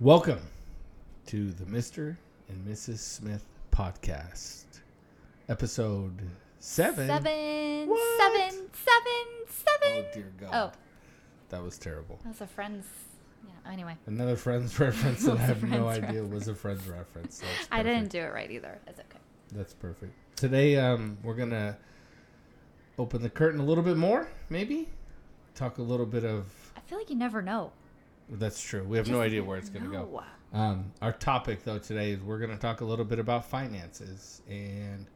Welcome to the Mr. and Mrs. Smith podcast, episode seven. Seven, What? seven, seven, seven. Oh dear God, Oh, that was terrible. that was a friend's. Yeah. Anyway, Another Friends reference that I have no Friends idea was a Friends reference. That's I didn't perfect. do it right either. That's okay. That's perfect. Today, um, we're gonna open the curtain a little bit more, maybe talk a little bit of. I feel like you never know. That's true. We have no idea where it's gonna go. Um, our topic, though, today is we're going to talk a little bit about finances and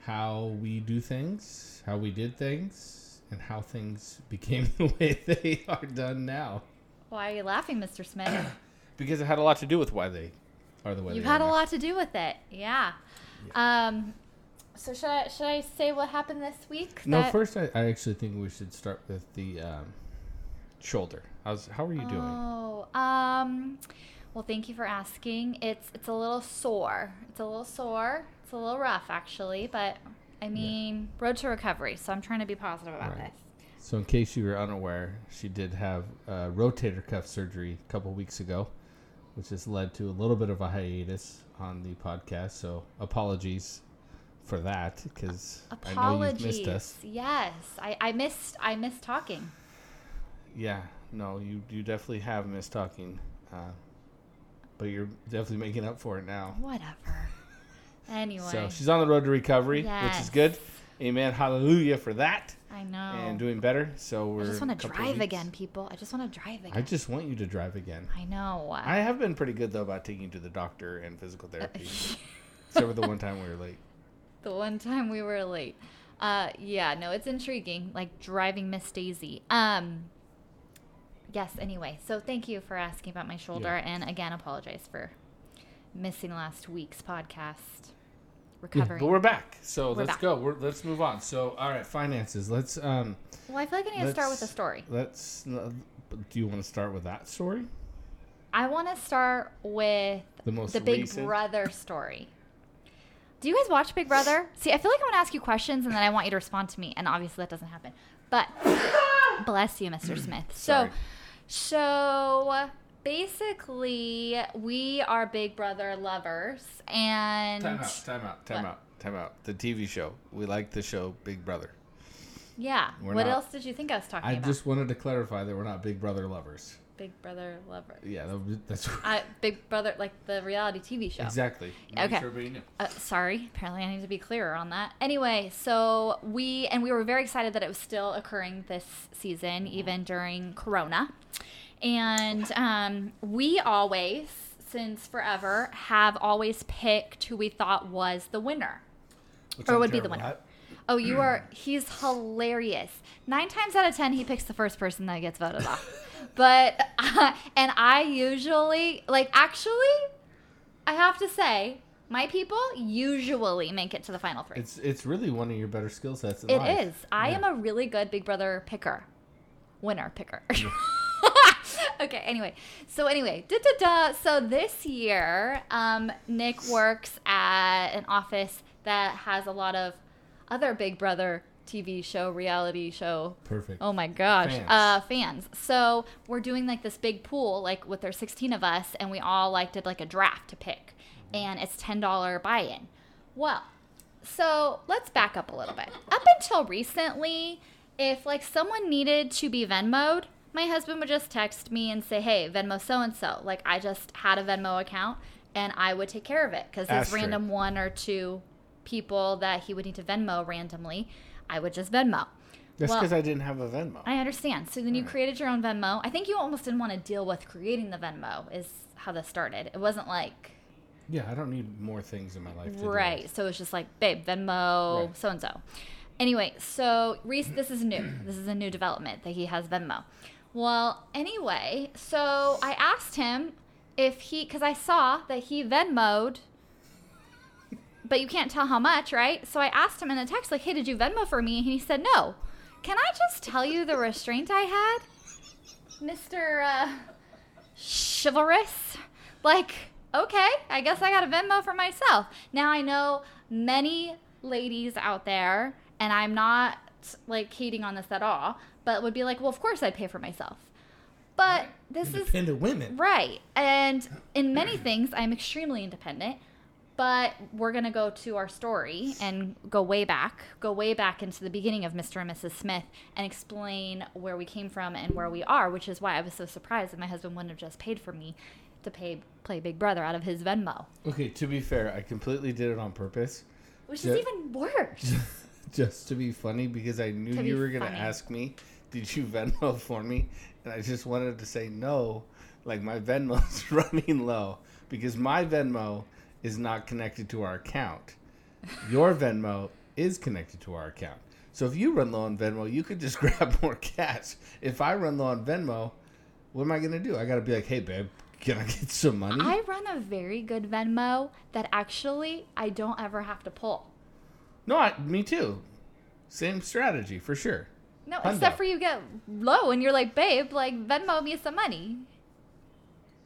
how we do things, how we did things, and how things became the way they are done now. Why are you laughing, Mr. Smith? Because it had a lot to do with why they are the way they are. You've had a now. lot to do with it. Yeah. Um. So should I should I say what happened this week? No, that- first, I, I actually think we should start with the um, shoulder. How's, how are you doing? Oh, um, well, thank you for asking. It's it's a little sore. It's a little sore. It's a little rough, actually, but I mean, road to recovery. So I'm trying to be positive about Right. this. So, in case you were unaware, she did have uh, rotator cuff surgery a couple weeks ago, which has led to a little bit of a hiatus on the podcast. So, apologies for that because I know Apologies. you've missed us. Yes, I, I missed I missed talking. Yeah, no, you you definitely have missed talking, uh, but you're definitely making up for it now. Whatever. Anyway, So she's on the road to recovery, which is good. Amen. Hallelujah for that, I know. and doing better. So we're. I just want to drive again, people. I just want to drive again. I just want you to drive again. I know. I have been pretty good though about taking you to the doctor and physical therapy. Except for the one time we were late. the one time we were late. Uh, yeah, no, it's intriguing. Like driving Miss Daisy. Um. Yes. Anyway, so thank you for asking about my shoulder, Yeah. and again, apologize for missing last week's podcast. Yeah, but we're back. So We're let's back. go. We're, let's move on. So all right, finances. Let's um well, I feel like I need to start with a story. let's uh, do you want to start with that story? I want to start with The most the Big recent? Brother story. Do you guys watch Big Brother? See, I feel like I'm gonna ask you questions and then I want you to respond to me, and obviously that doesn't happen. But bless you, Mr. Smith. So. So basically, we are Big Brother lovers, and Time out, time out, time What? out, time out. The TV show. We like the show Big Brother. yeah. We're what not- else did you think I was talking I about? I just wanted to clarify that we're not Big Brother lovers. Big Brother lover. Yeah, that's I, Big Brother, like the reality TV show. exactly. Okay. Sure. Uh, sorry, apparently I need to be clearer on that. Anyway, so we and we were very excited that it was still occurring this season, even during Corona. And um, we always, since forever, have always picked who we thought was the winner. Which or I'm would be the winner. Oh, you are. He's hilarious. Nine times out of ten, he picks the first person that gets voted off. But and I usually like actually, I have to say, my people usually make it to the final three. It's it's really one of your better skill sets. In It life. is. I Yeah. am a really good Big Brother picker, winner picker. okay. Anyway, so anyway, da da da. So this year, um, Nick works at an office that has a lot of other Big Brother TV show, reality show. perfect. Oh my gosh, Fans. uh, fans. So we're doing like this big pool, like with their 16 of us, and we all like did like a draft to pick, and it's ten dollar buy-in. Well, so let's back up a little bit. Up until recently, if like someone needed to be Venmoed, my husband would just text me and say, "Hey, Venmo so and so." Like I just had a Venmo account, and I would take care of it because there's random one or two people that he would need to Venmo randomly. I would just Venmo. That's well- because I didn't have a Venmo. I understand. So then you created your own Venmo. I think you almost didn't want to deal with creating the Venmo. Is how this started. It wasn't like yeah, I don't need more things in my life. To right. it. So it's just like, babe, Venmo, Right. so and so. Anyway, so Reese, this is new. This is a new development that he has Venmo. Well, anyway, so I asked him if he, because I saw that he Venmoed, but you can't tell how much, right? So I asked him in a text, like, hey, did you Venmo for me? And he said, no. Can I just tell you the restraint I had? Mr. Uh, chivalrous? Like, okay, I guess I got a Venmo for myself. Now I know many ladies out there, and I'm not like hating on this at all, but would be like, well, of course I'd pay for myself. But this is Independent women. Right. And in many things, I'm extremely independent. But we're going to go to our story and go way back, go way back into the beginning of Mr. and Mrs. Smith and explain where we came from and where we are, which is why I was so surprised that my husband wouldn't have just paid for me to pay play Big Brother out of his Venmo, Okay, to be fair, I completely did it on purpose. which Yeah. is even worse. just to be funny because I knew To you were gonna ask me, "Did you Venmo for me?" And I just wanted to say no, like my Venmo's running low because my Venmo is not connected to our account. Your Venmo is connected to our account. So if you run low on Venmo, you could just grab more cash. If I run low on Venmo, what am I gonna do? I gotta be like, "Hey, babe, can I get some money?" I run a very good Venmo that actually I don't ever have to pull. no, I, me too. Same strategy for sure. No, Hundo. except for you get low and you're like, babe, like Venmo me some money.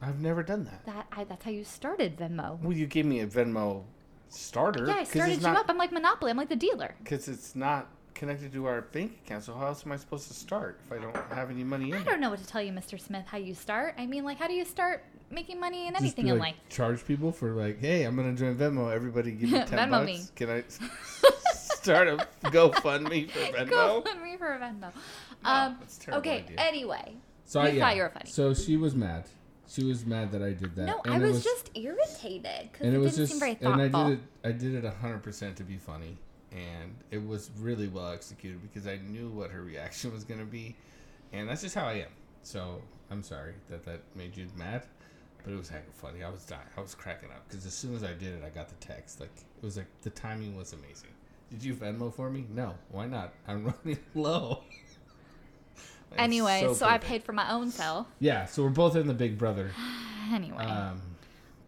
I've never done that. That I, that's how you started Venmo. Well, you gave me a Venmo starter. Yeah, I started you not, up. I'm like Monopoly. I'm like the dealer. Because it's not connected to our bank account. So how else am I supposed to start if I don't have any money in I don't know what to tell you, Mr. Smith. How you start? I mean, like, how do you start making money in anything be in like, life? charge people for like, hey, I'm gonna join Venmo. Everybody give me ten Venmo bucks. me. Can I start a GoFundMe for Venmo? Go fund me for a Venmo. Um, that's a terrible okay. idea. Anyway, So I, yeah. thought you were funny. So she was mad. She was mad that I did that. no, And I it was, just irritated because and it, it was didn't just seem very and thoughtful. I did it I did it hundred percent to be funny and it was really well executed because I knew what her reaction was gonna be and that's just how I am. So I'm sorry that that made you mad, but it was heck of funny. I was dying. I was cracking up because as soon as I did it, I got the text. Like it was like the timing was amazing. Did you Venmo for me? No. Why not? I'm running low. Anyway, so, I paid for my own cell. Yeah, so we're both in the Big Brother Anyway, um,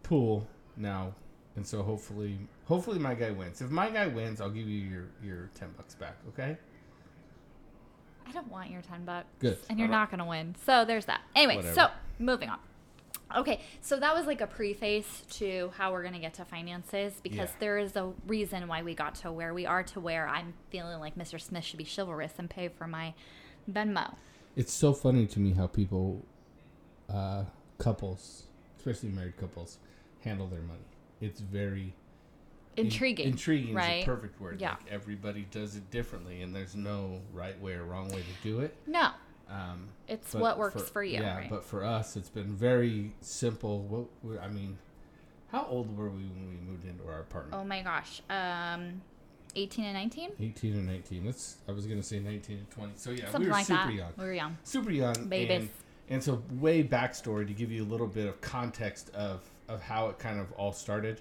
pool now, and so hopefully, hopefully my guy wins. If my guy wins, I'll give you your your ten bucks back. Okay? I don't want your 10 bucks. Good. And you're right. not going to win. So there's that. Anyway, Whatever. so moving on. Okay, so that was like a preface to how we're going to get to finances because Yeah. there is a reason why we got to where we are to where I'm feeling like Mr. Smith should be chivalrous and pay for my Venmo. It's so funny to me how people, uh, couples, especially married couples, handle their money. It's very in- Intriguing. intriguing right? is a perfect word. Yeah. Like everybody does it differently, and there's no right way or wrong way to do it. No, Um, it's what works for, you. Yeah, right? but for us, it's been very simple. What I mean, how old were we when we moved into our apartment? oh my gosh. Um, 18 and 19? 18 and 19. Let's. I was gonna say 19 and 20. So yeah, Something we were like super that. young. We were young. Super young. Babies. And, and so way backstory to give you a little bit of context of of how it kind of all started.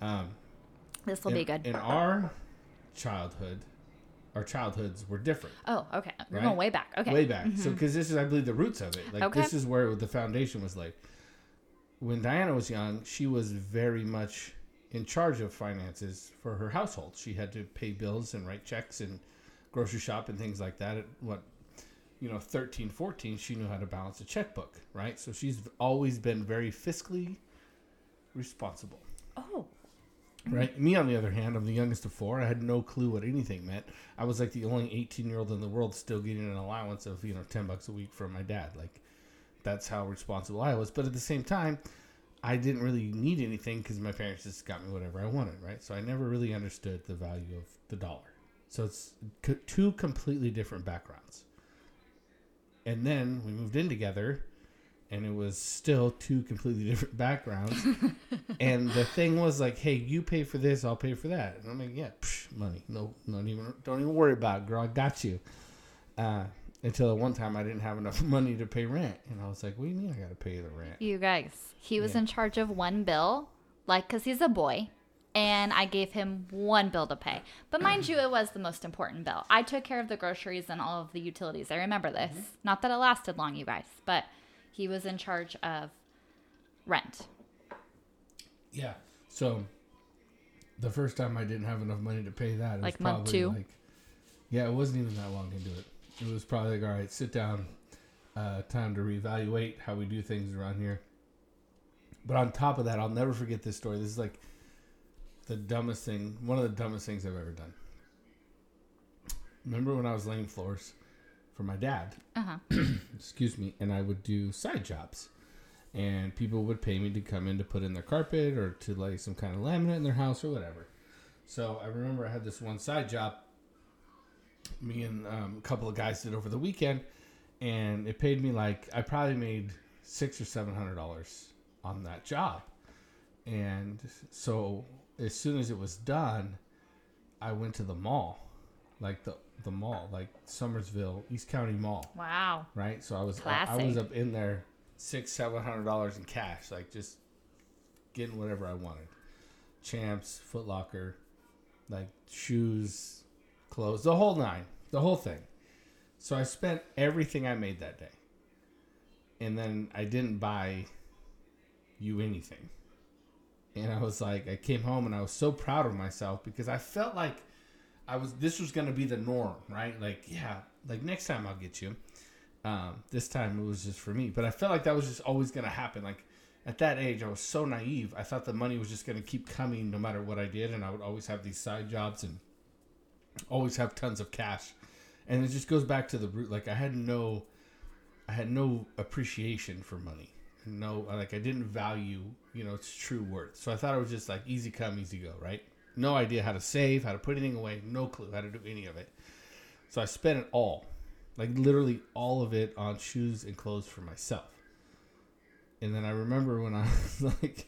Um, This will be good. In our childhood, our childhoods were different. oh, okay. We're Right? going way back. Okay. way back. So because this is, I believe, the roots of it. Like Okay. this is where the foundation was laid. When Diana was young, she was very much in charge of finances for her household. She had to pay bills and write checks and grocery shop and things like that. At what you know, 13, 14, she knew how to balance a checkbook, right? So she's always been very fiscally responsible. Oh, Right. Me, on the other hand, I'm the youngest of four. I had no clue what anything meant. I was like the only 18 year old in the world still getting an allowance of you know 10 bucks a week from my dad. Like that's how responsible I was. But at the same time, I didn't really need anything because my parents just got me whatever I wanted. Right. So I never really understood the value of the dollar. So it's two completely different backgrounds. And then we moved in together, and it was still two completely different backgrounds. and the thing was like, hey, you pay for this, I'll pay for that. And I'm like, yeah, psh, money, no, not even, don't even worry about it, girl. I got you. Uh, until one time I didn't have enough money to pay rent, and I was like, what do you mean I got to pay the rent? you guys. He was Yeah. in charge of one bill, like, because he's a boy. And I gave him one bill to pay. But mind you, it was the most important bill. I took care of the groceries and all of the utilities. I remember this. Mm-hmm. Not that it lasted long, you guys, but he was in charge of rent. Yeah. So the first time I didn't have enough money to pay that, it Like was month probably two? Like, yeah, it wasn't even that long into it. It was probably like, all right, sit down, uh, time to reevaluate how we do things around here. But on top of that, I'll never forget this story. This is like the dumbest thing, one of the dumbest things I've ever done. Remember when I was laying floors for my dad. Uh-huh. Excuse me, and I would do side jobs. And people would pay me to come in to put in their carpet or to lay some kind of laminate in their house or whatever. So I remember I had this one side job me and um, a couple of guys did over the weekend, and it paid me like I probably made six or seven hundred dollars on that job. And so as soon as it was done, I went to the mall, like the the mall, like Somersville East County Mall, Wow. right? So I was I, I was up in there six seven hundred dollars in cash, like just getting whatever I wanted, Champs, Foot Locker, like shoes, clothes, the whole nine, the whole thing. So I spent everything I made that day, and then I didn't buy you anything. And I was like, I came home and I was so proud of myself because I felt like I was. This was going to be the norm, right? Like, yeah, like next time I'll get you. Um, this time it was just for me, but I felt like that was just always going to happen. Like at that age, I was so naive. I thought the money was just going to keep coming no matter what I did, and I would always have these side jobs and always have tons of cash. And it just goes back to the root. Like I had no, I had no appreciation for money. No, like I didn't value, you know, its true worth. So I thought it was just like easy come, easy go, right? No idea how to save, how to put anything away, no clue how to do any of it. So I spent it all, like literally all of it on shoes and clothes for myself. And then I remember when I was like,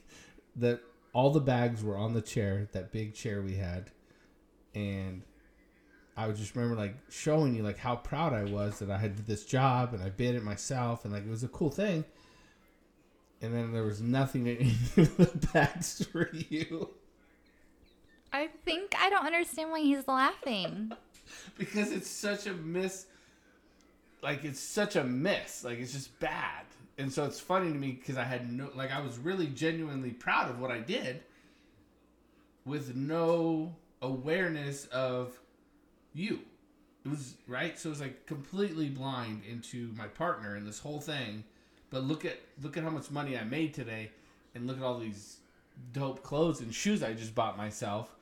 that all the bags were on the chair, that big chair we had, and I would just remember like showing you like how proud I was that I had did this job and I bid it myself and like it was a cool thing. And then there was nothing in the bags for you I think I don't understand why he's laughing. because it's such a miss. Like it's such a miss. Like it's just bad. And so it's funny to me because I had no like I was really genuinely proud of what I did with no awareness of you. It was right, so it was like completely blind into my partner and this whole thing. But look at look at how much money I made today, and look at all these dope clothes and shoes I just bought myself.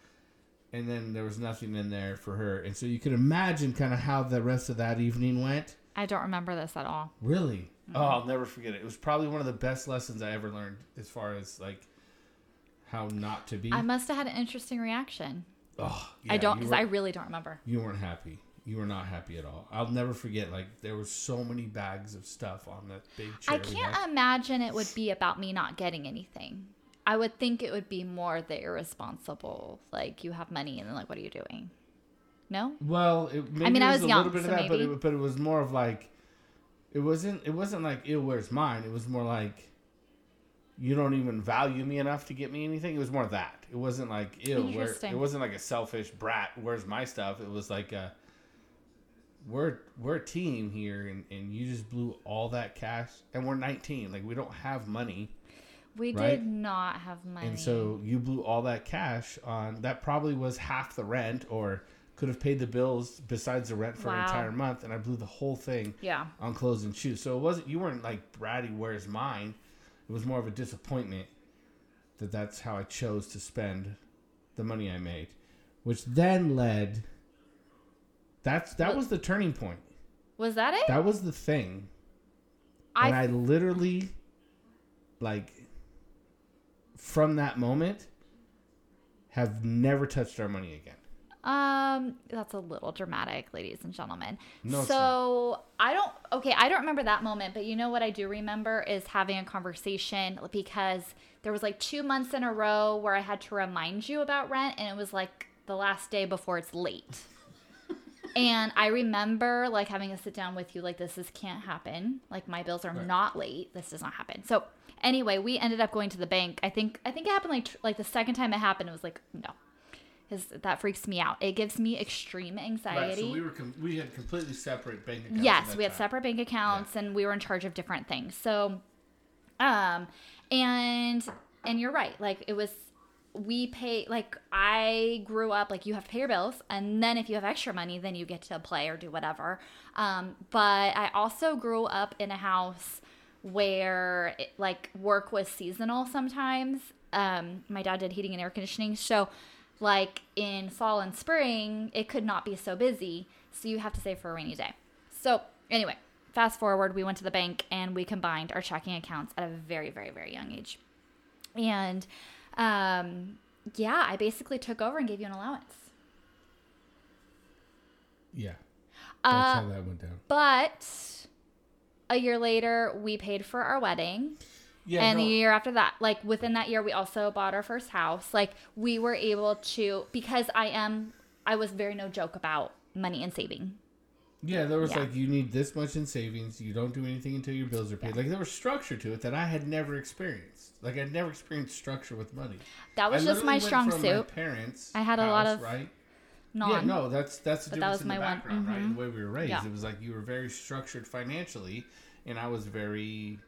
And then there was nothing in there for her, and so you can imagine kind of how the rest of that evening went. I don't remember this at all. Really? Mm-hmm. Oh, I'll never forget it. It was probably one of the best lessons I ever learned as far as like how not to be. I must have had an interesting reaction. Oh, I don't, because I really don't remember. You weren't happy. You were not happy at all. I'll never forget. Like there were so many bags of stuff on that big chair. I can't imagine it would be about me not getting anything. I would think it would be more the irresponsible, like you have money and then like, what are you doing? No, Well, it, maybe mean, it I was, was a little young, bit of so that, but it, but it was more of like, it wasn't. It wasn't like, ew, where's mine? It was more like, you don't even value me enough to get me anything. It was more that. It wasn't like, ew, where. It wasn't like a selfish brat. Where's my stuff? It was like a. We're we're a team here, and, and you just blew all that cash, and we're 19. Like we don't have money. we Right. did not have money. And so you blew all that cash on that probably was half the rent or could have paid the bills besides the rent for an entire month and I blew the whole thing yeah, on clothes and shoes. So it wasn't you weren't like Bratty where's mine. It was more of a disappointment that that's how I chose to spend the money I made, which then led that's that was the turning point. was that it? That was the thing. I and I literally like from that moment have never touched our money again. Um, that's a little dramatic, ladies and gentlemen. No, so I don't. Okay, I don't remember that moment, but you know what I do remember is having a conversation because there was like two months in a row where I had to remind you about rent, and it was like the last day before it's late. and I remember like having to sit down with you, like this is can't happen. Like my bills are Right. not late. This does not happen. So anyway, we ended up going to the bank. I think I think it happened like tr- like the second time it happened. It was like no, because that freaks me out. It gives me extreme anxiety. Right. So we were com- we had completely separate bank accounts. yes, we had time. separate bank accounts and we were in charge of different things. So, um, and and you're right. Like it was, we pay. Like I grew up like you have to pay your bills, and then if you have extra money, then you get to play or do whatever. Um, but I also grew up in a house where it, like work was seasonal sometimes. Um, my dad did heating and air conditioning, so like in fall and spring, it could not be so busy. So you have to save for a rainy day. So anyway, fast forward, we went to the bank and we combined our checking accounts at a very, very, very young age. And um, yeah, I basically took over and gave you an allowance. Yeah. That's Uh, how that went down. but a year later, we paid for our wedding. Yeah. and no, the year after that, like within that year, we also bought our first house. Like we were able to, because I am, I was very no joke about money and saving. yeah, there was yeah. like you need this much in savings. You don't do anything until your bills are paid. Like there was structure to it that I had never experienced. Like I'd never experienced structure with money. That was I just my strong suit. My parents. I had a lot of right. Non. Yeah, no, that's that's the But that difference was in my the one- background, right? Mm-hmm. The way we were raised, Yeah. it was like you were very structured financially, and I was very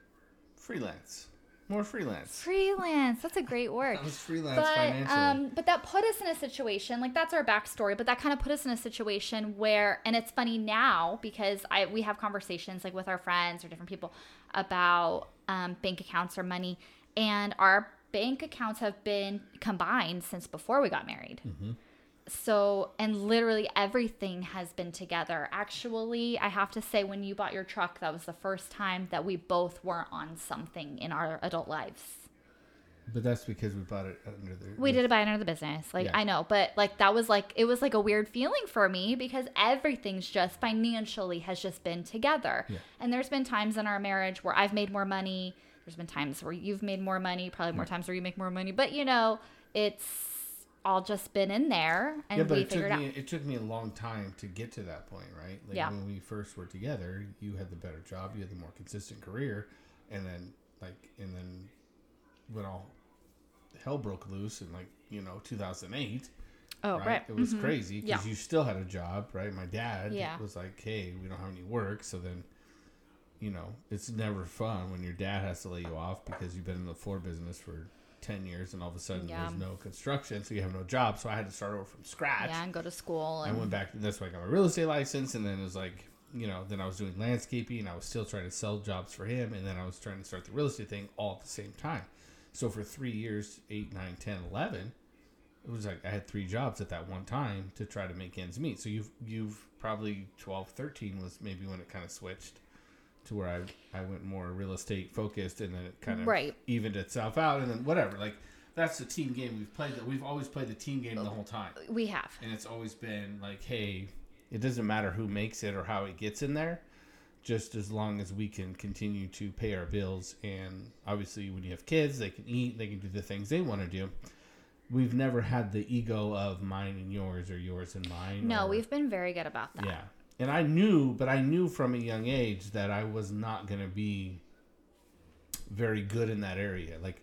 freelance, more freelance. Freelance. That's a great word. I was freelance but financially. um, but that put us in a situation like that's our backstory. But that kind of put us in a situation where, and it's funny now because I we have conversations like with our friends or different people about um, bank accounts or money, and our bank accounts have been combined since before we got married. So, and literally everything has been together. Actually, I have to say, when you bought your truck, that was the first time that we both weren't on something in our adult lives. but that's because we bought it under the. We did it by under the business. Like Yeah. I know, but like that was like it was like a weird feeling for me because everything's just financially has just been together. Yeah. And there's been times in our marriage where I've made more money. There's been times where you've made more money, probably more hmm. times where you make more money. But you know, it's all just been in there and Yeah, but we it took figured me out. it took me a long time to get to that point, right? Like Yeah. when we first were together, you had the better job, you had the more consistent career, and then like and then when all hell broke loose in like you know 2008 Oh, right? right. It was Mhm. crazy because Yeah. you still had a job, right? My dad Yeah. was like, "Hey, we don't have any work," so then, you know, it's never fun when your dad has to lay you off because you've been in the floor business for ten years and all of a sudden Yeah. there's no construction, so you have no job. So I had to start over from scratch. Yeah, and go to school I and went back. That's why I got my real estate license, and then it was like, you know, then I was doing landscaping, and I was still trying to sell jobs for him, and then I was trying to start the real estate thing all at the same time. So for three years, eight, nine, 10, 11, it was like I had three jobs at that one time to try to make ends meet. So you've you've probably 12, 13 was maybe when it kind of switched to where I I went more real estate focused, and then it kind of Right. evened itself out, and then whatever. Like that's the team game we've played. That we've always played the team game the whole time we have. and it's always been like, hey, it doesn't matter who makes it or how it gets in there, just as long as we can continue to pay our bills. And obviously, when you have kids, they can eat, they can do the things they want to do. We've never had the ego of mine and yours or yours and mine. No, or- we've been very good about that. yeah. And I knew, but I knew from a young age that I was not going to be very good in that area. Like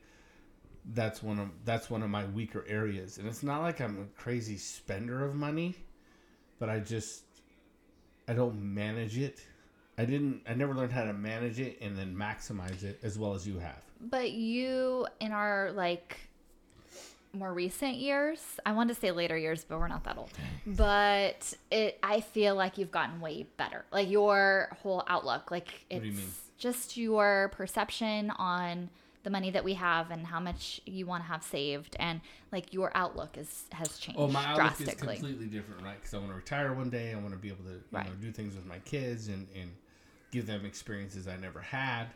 that's one of that's one of my weaker areas. And it's not like I'm a crazy spender of money, but I just I don't manage it. I didn't I never learned how to manage it and then maximize it as well as you have. But you, in our like more recent years, I wanted to say later years, but we're not that old. But it, I feel like you've gotten way better. Like your whole outlook, like it's you just your perception on the money that we have and how much you want to have saved, and like your outlook is has changed Oh, my outlook is completely different, right? Because I want to retire one day. I want to be able to you Right. know, do things with my kids and, and give them experiences I never had.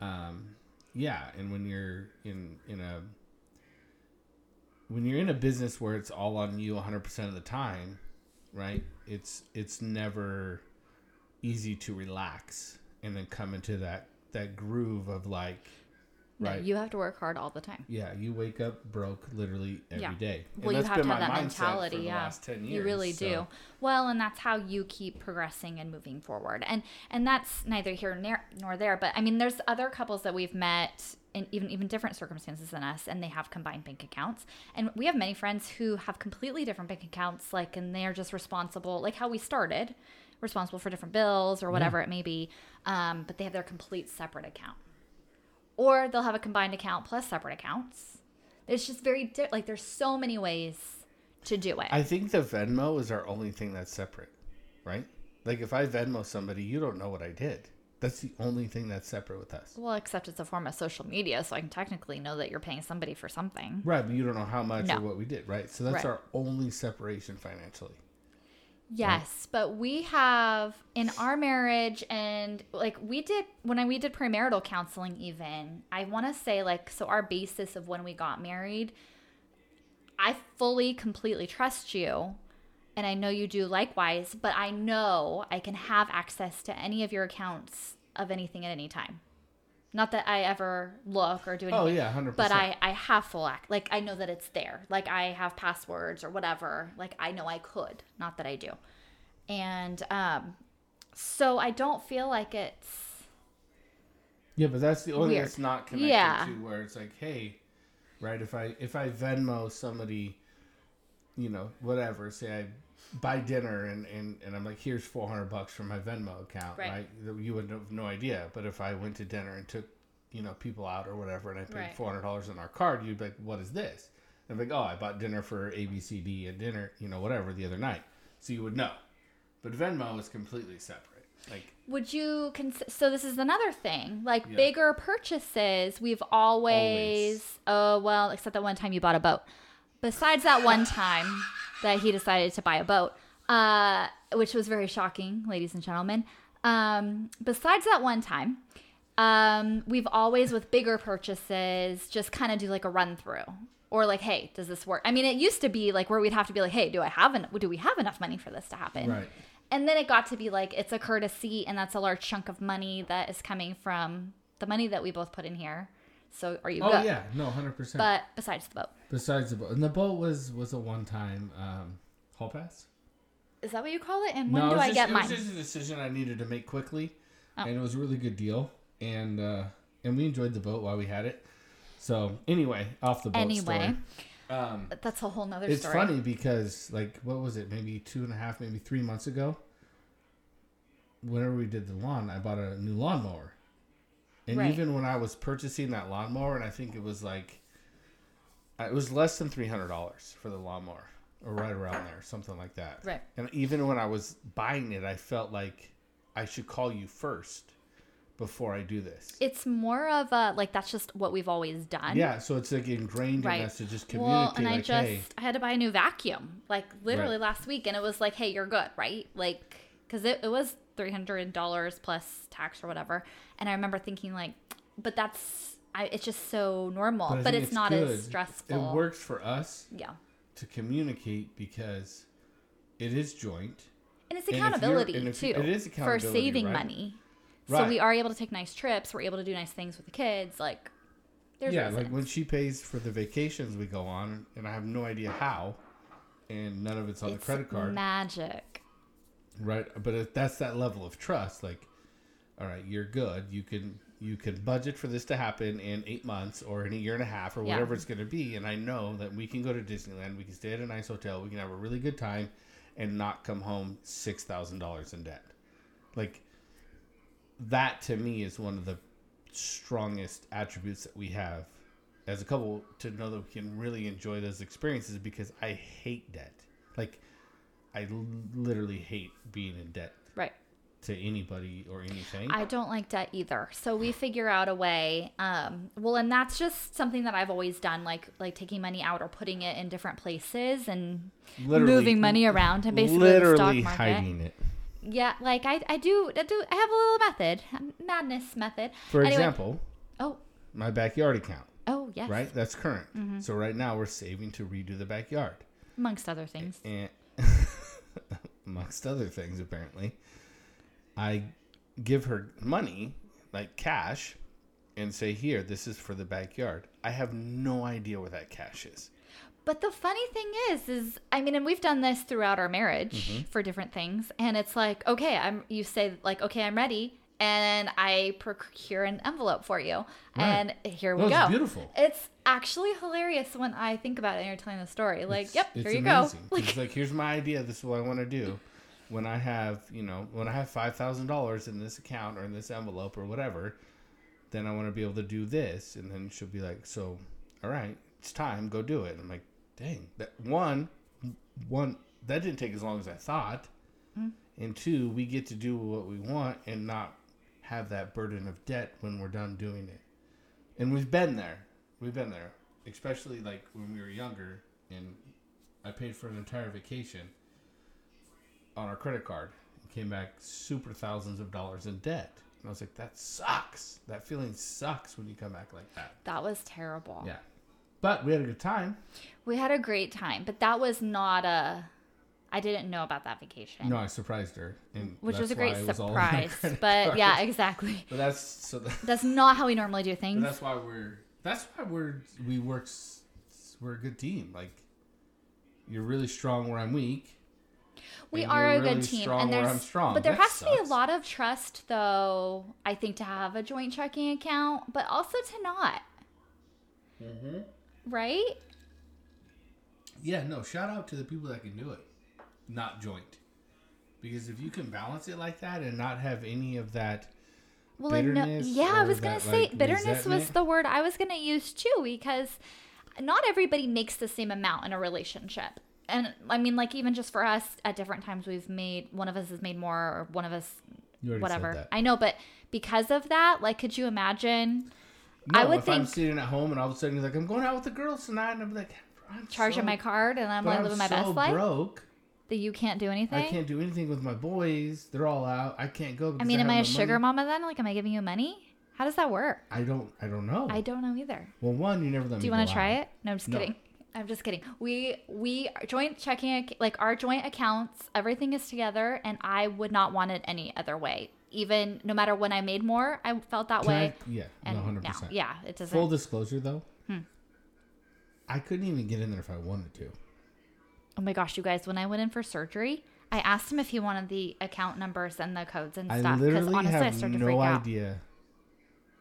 Um, yeah, and when you're in in a when you're in a business where it's all on you 100% of the time, right? It's it's never easy to relax and then come into that that groove of like No, right you have to work hard all the time. yeah, you wake up broke literally every Yeah. day. And Well, you have to have that mentality. yeah, 10 you really so- do. Well, and that's how you keep progressing and moving forward. And and that's neither here nor, nor there. But I mean, there's other couples that we've met in even even different circumstances than us, and they have combined bank accounts. And we have many friends who have completely different bank accounts, like, and they are just responsible, like how we started, responsible for different bills or whatever it may be. Um, but they have their complete separate account or they'll have a combined account plus separate accounts. It's just very di- like there's so many ways to do it. I think the Venmo is our only thing that's separate, right? Like if I Venmo somebody, you don't know what I did. That's the only thing that's separate with us. well, except it's a form of social media, so I can technically know that you're paying somebody for something. Right, but you don't know how much No. or what we did, right? So that's Right. our only separation financially. Yes, but we have in our marriage and like we did when I, we did premarital counseling even. I want to say like so our basis of when we got married I fully completely trust you and I know you do likewise, but I know I can have access to any of your accounts of anything at any time. Not that I ever look or do anything. Oh yeah, hundred percent. But. I, I have full act. Like I know that it's there. Like I have passwords or whatever. Like I know I could. Not that I do. And um, so I don't feel like it's Yeah, but that's the only that's not connected Yeah. to where it's like, hey, right? If I if I Venmo somebody, you know, whatever, say I buy dinner and and, and I'm like, here's four hundred bucks from my Venmo account, Right. right? You would have no idea. But if I went to dinner and took, you know, people out or whatever, and I paid Right. four hundred dollars on our card, you'd be like, what is this? And I'm like, oh, I bought dinner for A B C D and dinner, you know, whatever the other night, so you would know. But Venmo is completely separate. Like, Would you cons- so this is another thing. Like Yeah. bigger purchases, we've always, oh well, except that one time you bought a boat. Besides that one time that he decided to buy a boat, uh, which was very shocking, ladies and gentlemen. Um, besides that one time, um, we've always with bigger purchases just kind of do like a run through or like, hey, does this work? I mean, it used to be like where we'd have to be like, hey, do I have en- do we have enough money for this to happen? right. And then it got to be like it's a courtesy, and that's a large chunk of money that is coming from the money that we both put in here. So are you Oh good? yeah, no, hundred percent. But besides the boat, Besides the boat, and the boat was was a one time um, hall pass. is that what you call it? And when it do was I just, get it mine? was just a decision I needed to make quickly, Oh. and it was a really good deal, and uh, and we enjoyed the boat while we had it. So anyway, off the boat Anyway. story. Um, That's a whole nother it's story. funny because like what was it? Maybe two and a half, maybe three months ago. Whenever we did the lawn, I bought a new lawnmower. And Right. even when I was purchasing that lawnmower, and I think it was like, uh, it was less than three hundred dollars for the lawnmower, or right around there, something like that. Right. And even when I was buying it, I felt like I should call you first before I do this. It's more of a like that's just what we've always done. yeah, so it's like ingrained Right. in us to just communicate. Well, and I like, just hey, I had to buy a new vacuum like literally Right. last week, and it was like, hey, you're good, right? Like, because it, it was three hundred dollars plus tax or whatever, and I remember thinking like, but that's I, it's just so normal, I but, think it's, not as stressful. It works for us Yeah, to communicate because it is joint. and it's accountability and too. it is for saving right? money. So we are able to take nice trips. We're able to do nice things with the kids. Like, there's yeah, reasons. like when she pays for the vacations we go on, and I have no idea how, and none of it's on it's the credit card, magic. Right? But if that's that level of trust, like, all right, you're good. You can you can budget for this to happen in eight months or in a year and a half or Yeah. whatever it's going to be, and I know that we can go to Disneyland, we can stay at a nice hotel, we can have a really good time, and not come home six thousand dollars in debt. Like that to me is one of the strongest attributes that we have as a couple to know that we can really enjoy those experiences because I hate debt. Like I l- literally hate being in debt Right. to anybody or anything. I don't like debt either. So we figure out a way. Um, well, and that's just something that I've always done, like like taking money out or putting it in different places and literally moving money around and basically literally stock market. hiding it. Yeah, like I, I do I do I have a little method, madness method. For Anyway- example, Oh, my backyard account, oh yes, right? That's current. Mm-hmm. So right now we're saving to redo the backyard. amongst other things. and amongst other things apparently i give her money like cash and say here this is for the backyard i have no idea where that cash is But the funny thing is, is I mean, and we've done this throughout our marriage Mm-hmm. for different things, and it's like, okay, I'm. You say like, okay, I'm ready, and I procure an envelope for you, Right. and here we go. beautiful. It's actually hilarious when I think about it and you're telling the story. Like, It's- yep, it's here you amazing. go. it's like here's my idea this is what i want to do when i have you know when i have $5000 in this account or in this envelope or whatever then i want to be able to do this and then she'll be like so all right it's time go do it i'm like dang that one one that didn't take as long as i thought Mm. and two we get to do what we want and not have that burden of debt when we're done doing it and we've been there we've been there especially like when we were younger and i paid for an entire vacation on our credit card. and Came back super thousands of dollars in debt. And I was like, that sucks. That feeling sucks when you come back like that. That was terrible. Yeah. But we had a good time. We had a great time, but that was not a. I didn't know about that vacation. No, I surprised her, and which was a great was all on my surprise. But yeah, exactly. But that's so. That, That's not how we normally do things. that's why we're. That's why we're we work. We're a good team. Like, you're really strong where I'm weak. We are a good team, and where there's I'm strong. but there That has to be a lot of trust, though. I think to have a joint checking account, but also to not, Mm-hmm. right? Yeah, no. Shout out to the people that can do it, not joint, because if you can balance it like that and not have any of that. Well, Bitterness yeah, I was gonna that, say like, bitterness was the word I was gonna use too, because not everybody makes the same amount in a relationship. And I mean, like even just for us, at different times we've made one of us has made more, or one of us whatever. I know, but because of that, like, could you imagine No, I would if I'm think- sitting at home and all of a sudden you're like, I'm going out with the girls tonight, and I'm like, I'm charging so, my card and I'm like I'm living my so best life broke. That you can't do anything? I can't do anything with my boys. They're all out. I can't go. I mean, am have I a no sugar money. mama then? Like, am I giving you money? How does that work? I don't. I don't know. I don't know either. well, one, you never let me. Do you want to try it? No, I'm just No. kidding. I'm just kidding. We we joint checking like our joint accounts. Everything is together, and I would not want it any other way. Even no matter when I made more, I felt that Can way. I, yeah, and hundred now, percent. yeah, it doesn't. Full disclosure, though, Hmm. I couldn't even get in there if I wanted to. Oh my gosh, you guys! When I went in for surgery, I asked him if he wanted the account numbers and the codes and I stuff. Because honestly, I have started to no freak out. idea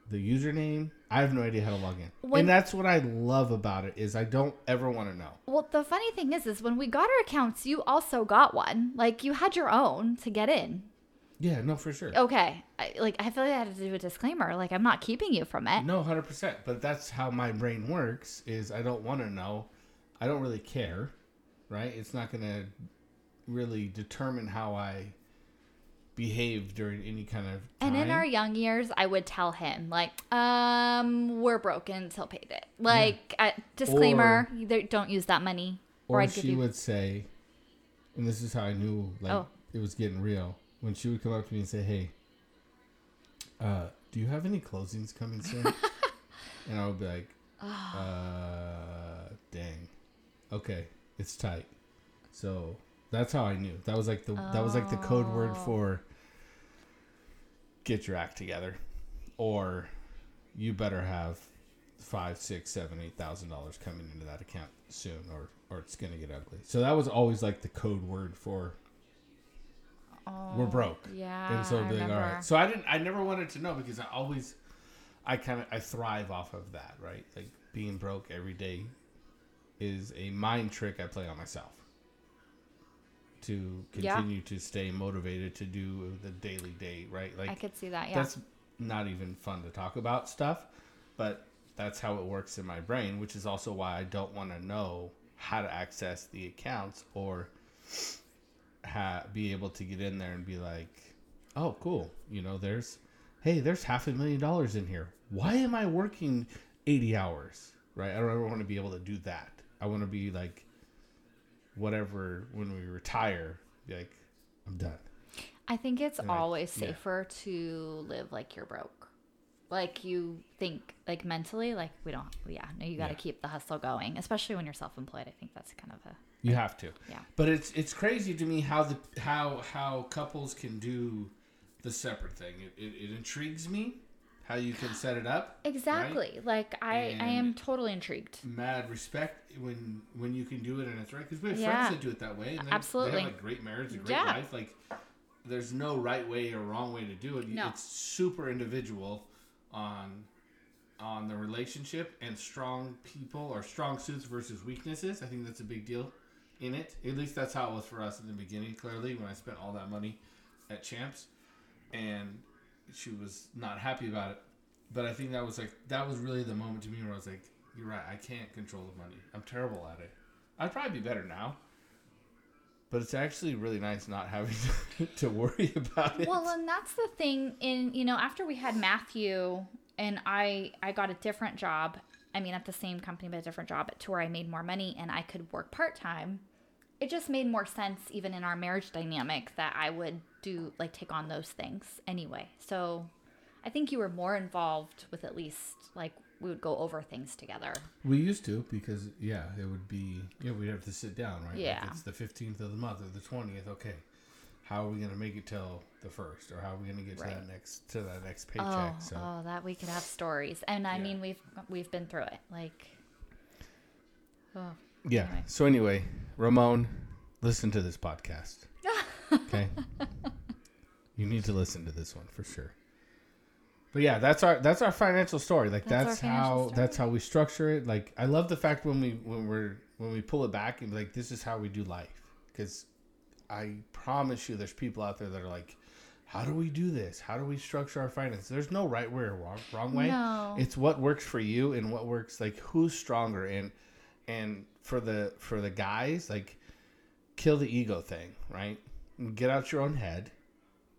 the username. I have no idea how to log in, When- and that's what I love about it is I don't ever want to know. Well, the funny thing is, is when we got our accounts, you also got one. Like you had your own to get in. Yeah, no, for sure. Okay, I, like I feel like I had to do a disclaimer. Like I'm not keeping you from it. No, hundred percent. But that's how my brain works. Is I don't want to know. I don't really care, right? It's not going to really determine how I behave during any kind of time. And in our young years, I would tell him like, um, we're broken until paid it. Like uh, disclaimer, either don't use that money, or, or she you. would say, and this is how I knew like Oh. it was getting real. When she would come up to me and say, "Hey, uh, do you have any closings coming soon?" and I would be like, "Uh, dang, okay, it's tight." So that's how I knew. That was like the that was like the code word Oh. for get your act together, or you better have five, six, seven, eight thousand dollars coming into that account soon, or or it's gonna get ugly. So that was always like the code word for we're oh, broke. Oh, Yeah, and so I it'd be like, all right. So I didn't. I never wanted to know because I always, I kind of I thrive off of that, right? Like being broke every day is a mind trick I play on myself to Yeah. continue to stay motivated to do the daily day, right? Like I could see that. Yeah. that's not even fun to talk about stuff, but that's how it works in my brain, which is also why I don't want to know how to access the accounts or ha- be able to get in there and be like, "Oh, cool, you know, there's hey, there's half a million dollars in here. Why am I working 80 hours?" Right? I don't ever want to be able to do that. I want to be like whatever when we retire, like I'm done. I think it's And I- always yeah. safer to live like you're broke. Like you think, like mentally, like we don't. Yeah, no, you got to Yeah. keep the hustle going, especially when you're self-employed. I think that's kind of a You have to. Yeah. But it's it's crazy to me how the how how couples can do the separate thing. It, it, it intrigues me how you can set it up. exactly. Like I, I am totally intrigued. Mad respect when when you can do it and it's right because we have Yeah. friends that do it that way. And they, Absolutely. They have a great marriage, a great Yeah. life. Like there's no right way or wrong way to do it. No. It's super individual on on the relationship and strong people or strong suits versus weaknesses. I think that's a big deal in it. At least that's how it was for us in the beginning. Clearly, when I spent all that money at Champs, and she was not happy about it. But I think that was like that was really the moment to me where I was like, "You're right. I can't control the money. I'm terrible at it. I'd probably be better now." But it's actually really nice not having to worry about it. Well, and that's the thing. In you know, after we had Matthew and I, I got a different job. I mean, at the same company but a different job, to where I made more money and I could work part time. it just made more sense even in our marriage dynamic that I would do like take on those things anyway. So I think you were more involved with at least like we would go over things together. We used to because yeah, it would be yeah we'd have to sit down right. Yeah. Like it's the fifteenth of the month or the twentieth. Okay, how are we gonna make it till the first, or how are we gonna get to that next to that next oh, paycheck? Oh, so oh, that we could have stories. And I Yeah. mean we've we've been through it. Like oh, yeah. anyway. So anyway, Ramon, listen to this podcast. Okay. You need to listen to this one for sure. But yeah, that's our that's our financial story. Like That's that's, how story. that's how we structure it. Like I love the fact when we when we're when we pull it back and be like this is how we do life because I promise you there's people out there that are like how do we do this? How do we structure our finances? There's no right way or wrong, wrong way. No. It's what works for you and what works like who's stronger and and for the for the guys like kill the ego thing, right? Get out your own head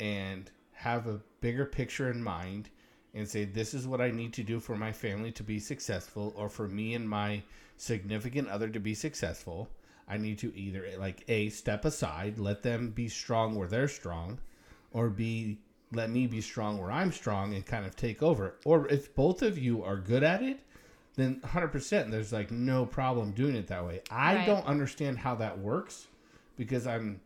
and have a bigger picture in mind and say this is what I need to do for my family to be successful or for me and my significant other to be successful. I need to either like A step aside, let them be strong where they're strong or B let me be strong where I'm strong and kind of take over. Or if both of you are good at it, then 100% there's like no problem doing it that way. I Right. don't understand how that works because I'm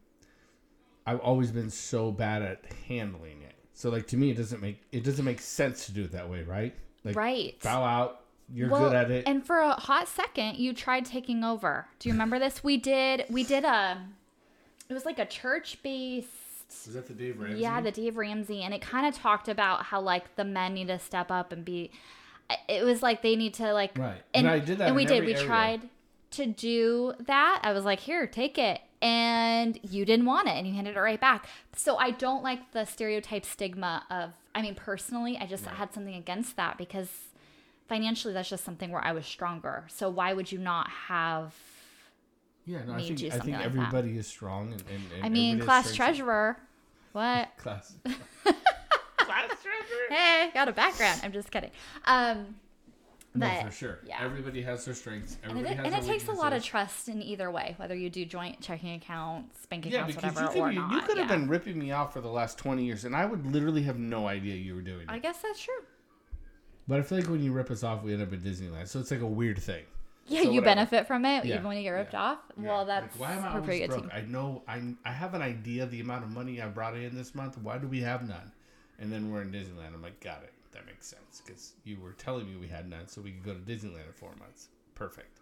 I've always been so bad at handling it. So like to me it doesn't make it doesn't make sense to do it that way, right? Like right. bow out, you're Well, good at it. And for a hot second, you tried taking over. Do you remember this? We did. We did a. It was like a church-based. Was that the Dave Ramsey? Yeah, the Dave Ramsey, and it kind of talked about how like the men need to step up and be. It was like they need to like. Right. And, And I did that And we in did. every We area. tried to do that. I was like, here, take it. And you didn't want it and you handed it right back. So I don't like the stereotype stigma of, I mean, personally, I just Right. had something against that because financially that's just something where I was stronger. So why would you not have, Yeah, no, I think do I think like everybody is strong and, and, and I mean, class strengths. treasurer? What? Class. Class treasurer. Hey, got a background. I'm just kidding. Um, No, for sure. yeah. Everybody has their strengths. and Everybody it, has and it takes a lot of trust in either way, whether you do joint checking accounts, bank Yeah, accounts, whatever, you or could, be, not. you could have yeah. been ripping me off for the last 20 years, and I would literally have no idea you were doing it. I guess that's true. But I feel like when you rip us off, we end up in Disneyland. So it's like a weird thing. Yeah, So you whatever. benefit from it Yeah, even when you get ripped off. Well, Like, that's why am I always pretty good broke? team. I know I I have an idea of the amount of money I brought in this month. Why do we have none? And then we're in Disneyland. I'm like, got it. That makes sense because you were telling me we had none, so we could go to Disneyland in four months. Perfect.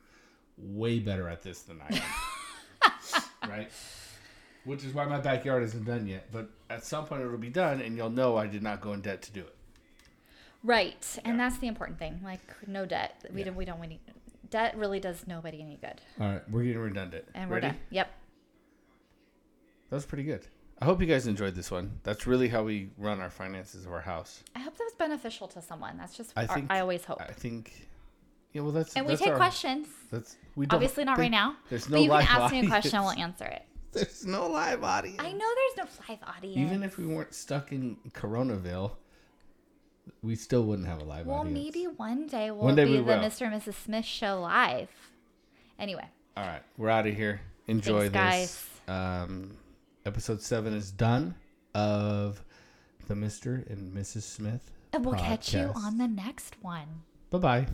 Way better at this than I am. right? Which is why my backyard isn't done yet. But at some point it'll be done, and you'll know I did not go in debt to do it. Right, and Yeah. that's the important thing. Like no debt. We Yeah. don't. We don't. We need debt. Really does nobody any good. All right, we're getting redundant. And we're Ready? done. Yep. That was pretty good. I hope you guys enjoyed this one. That's really how we run our finances of our house. I hope that was beneficial to someone. That's just. I our- I always hope. I think. Yeah, well, that's and we take our- questions. That's we don't, Obviously not right now. There's no. but you can ask me a question. audience. We'll answer it. There's no live audience. I know there's no live audience. Even if we weren't stuck in Coronaville, we still wouldn't have a live Well, audience. Well, maybe one day we'll One day be we the will. Mr. and Mrs. Smith show live. Anyway, All right, we're out of here. Enjoy Thanks, this. Um, episode seven is done of the Mr. and Mrs. Smith. and we'll catch you on the next one. Bye bye.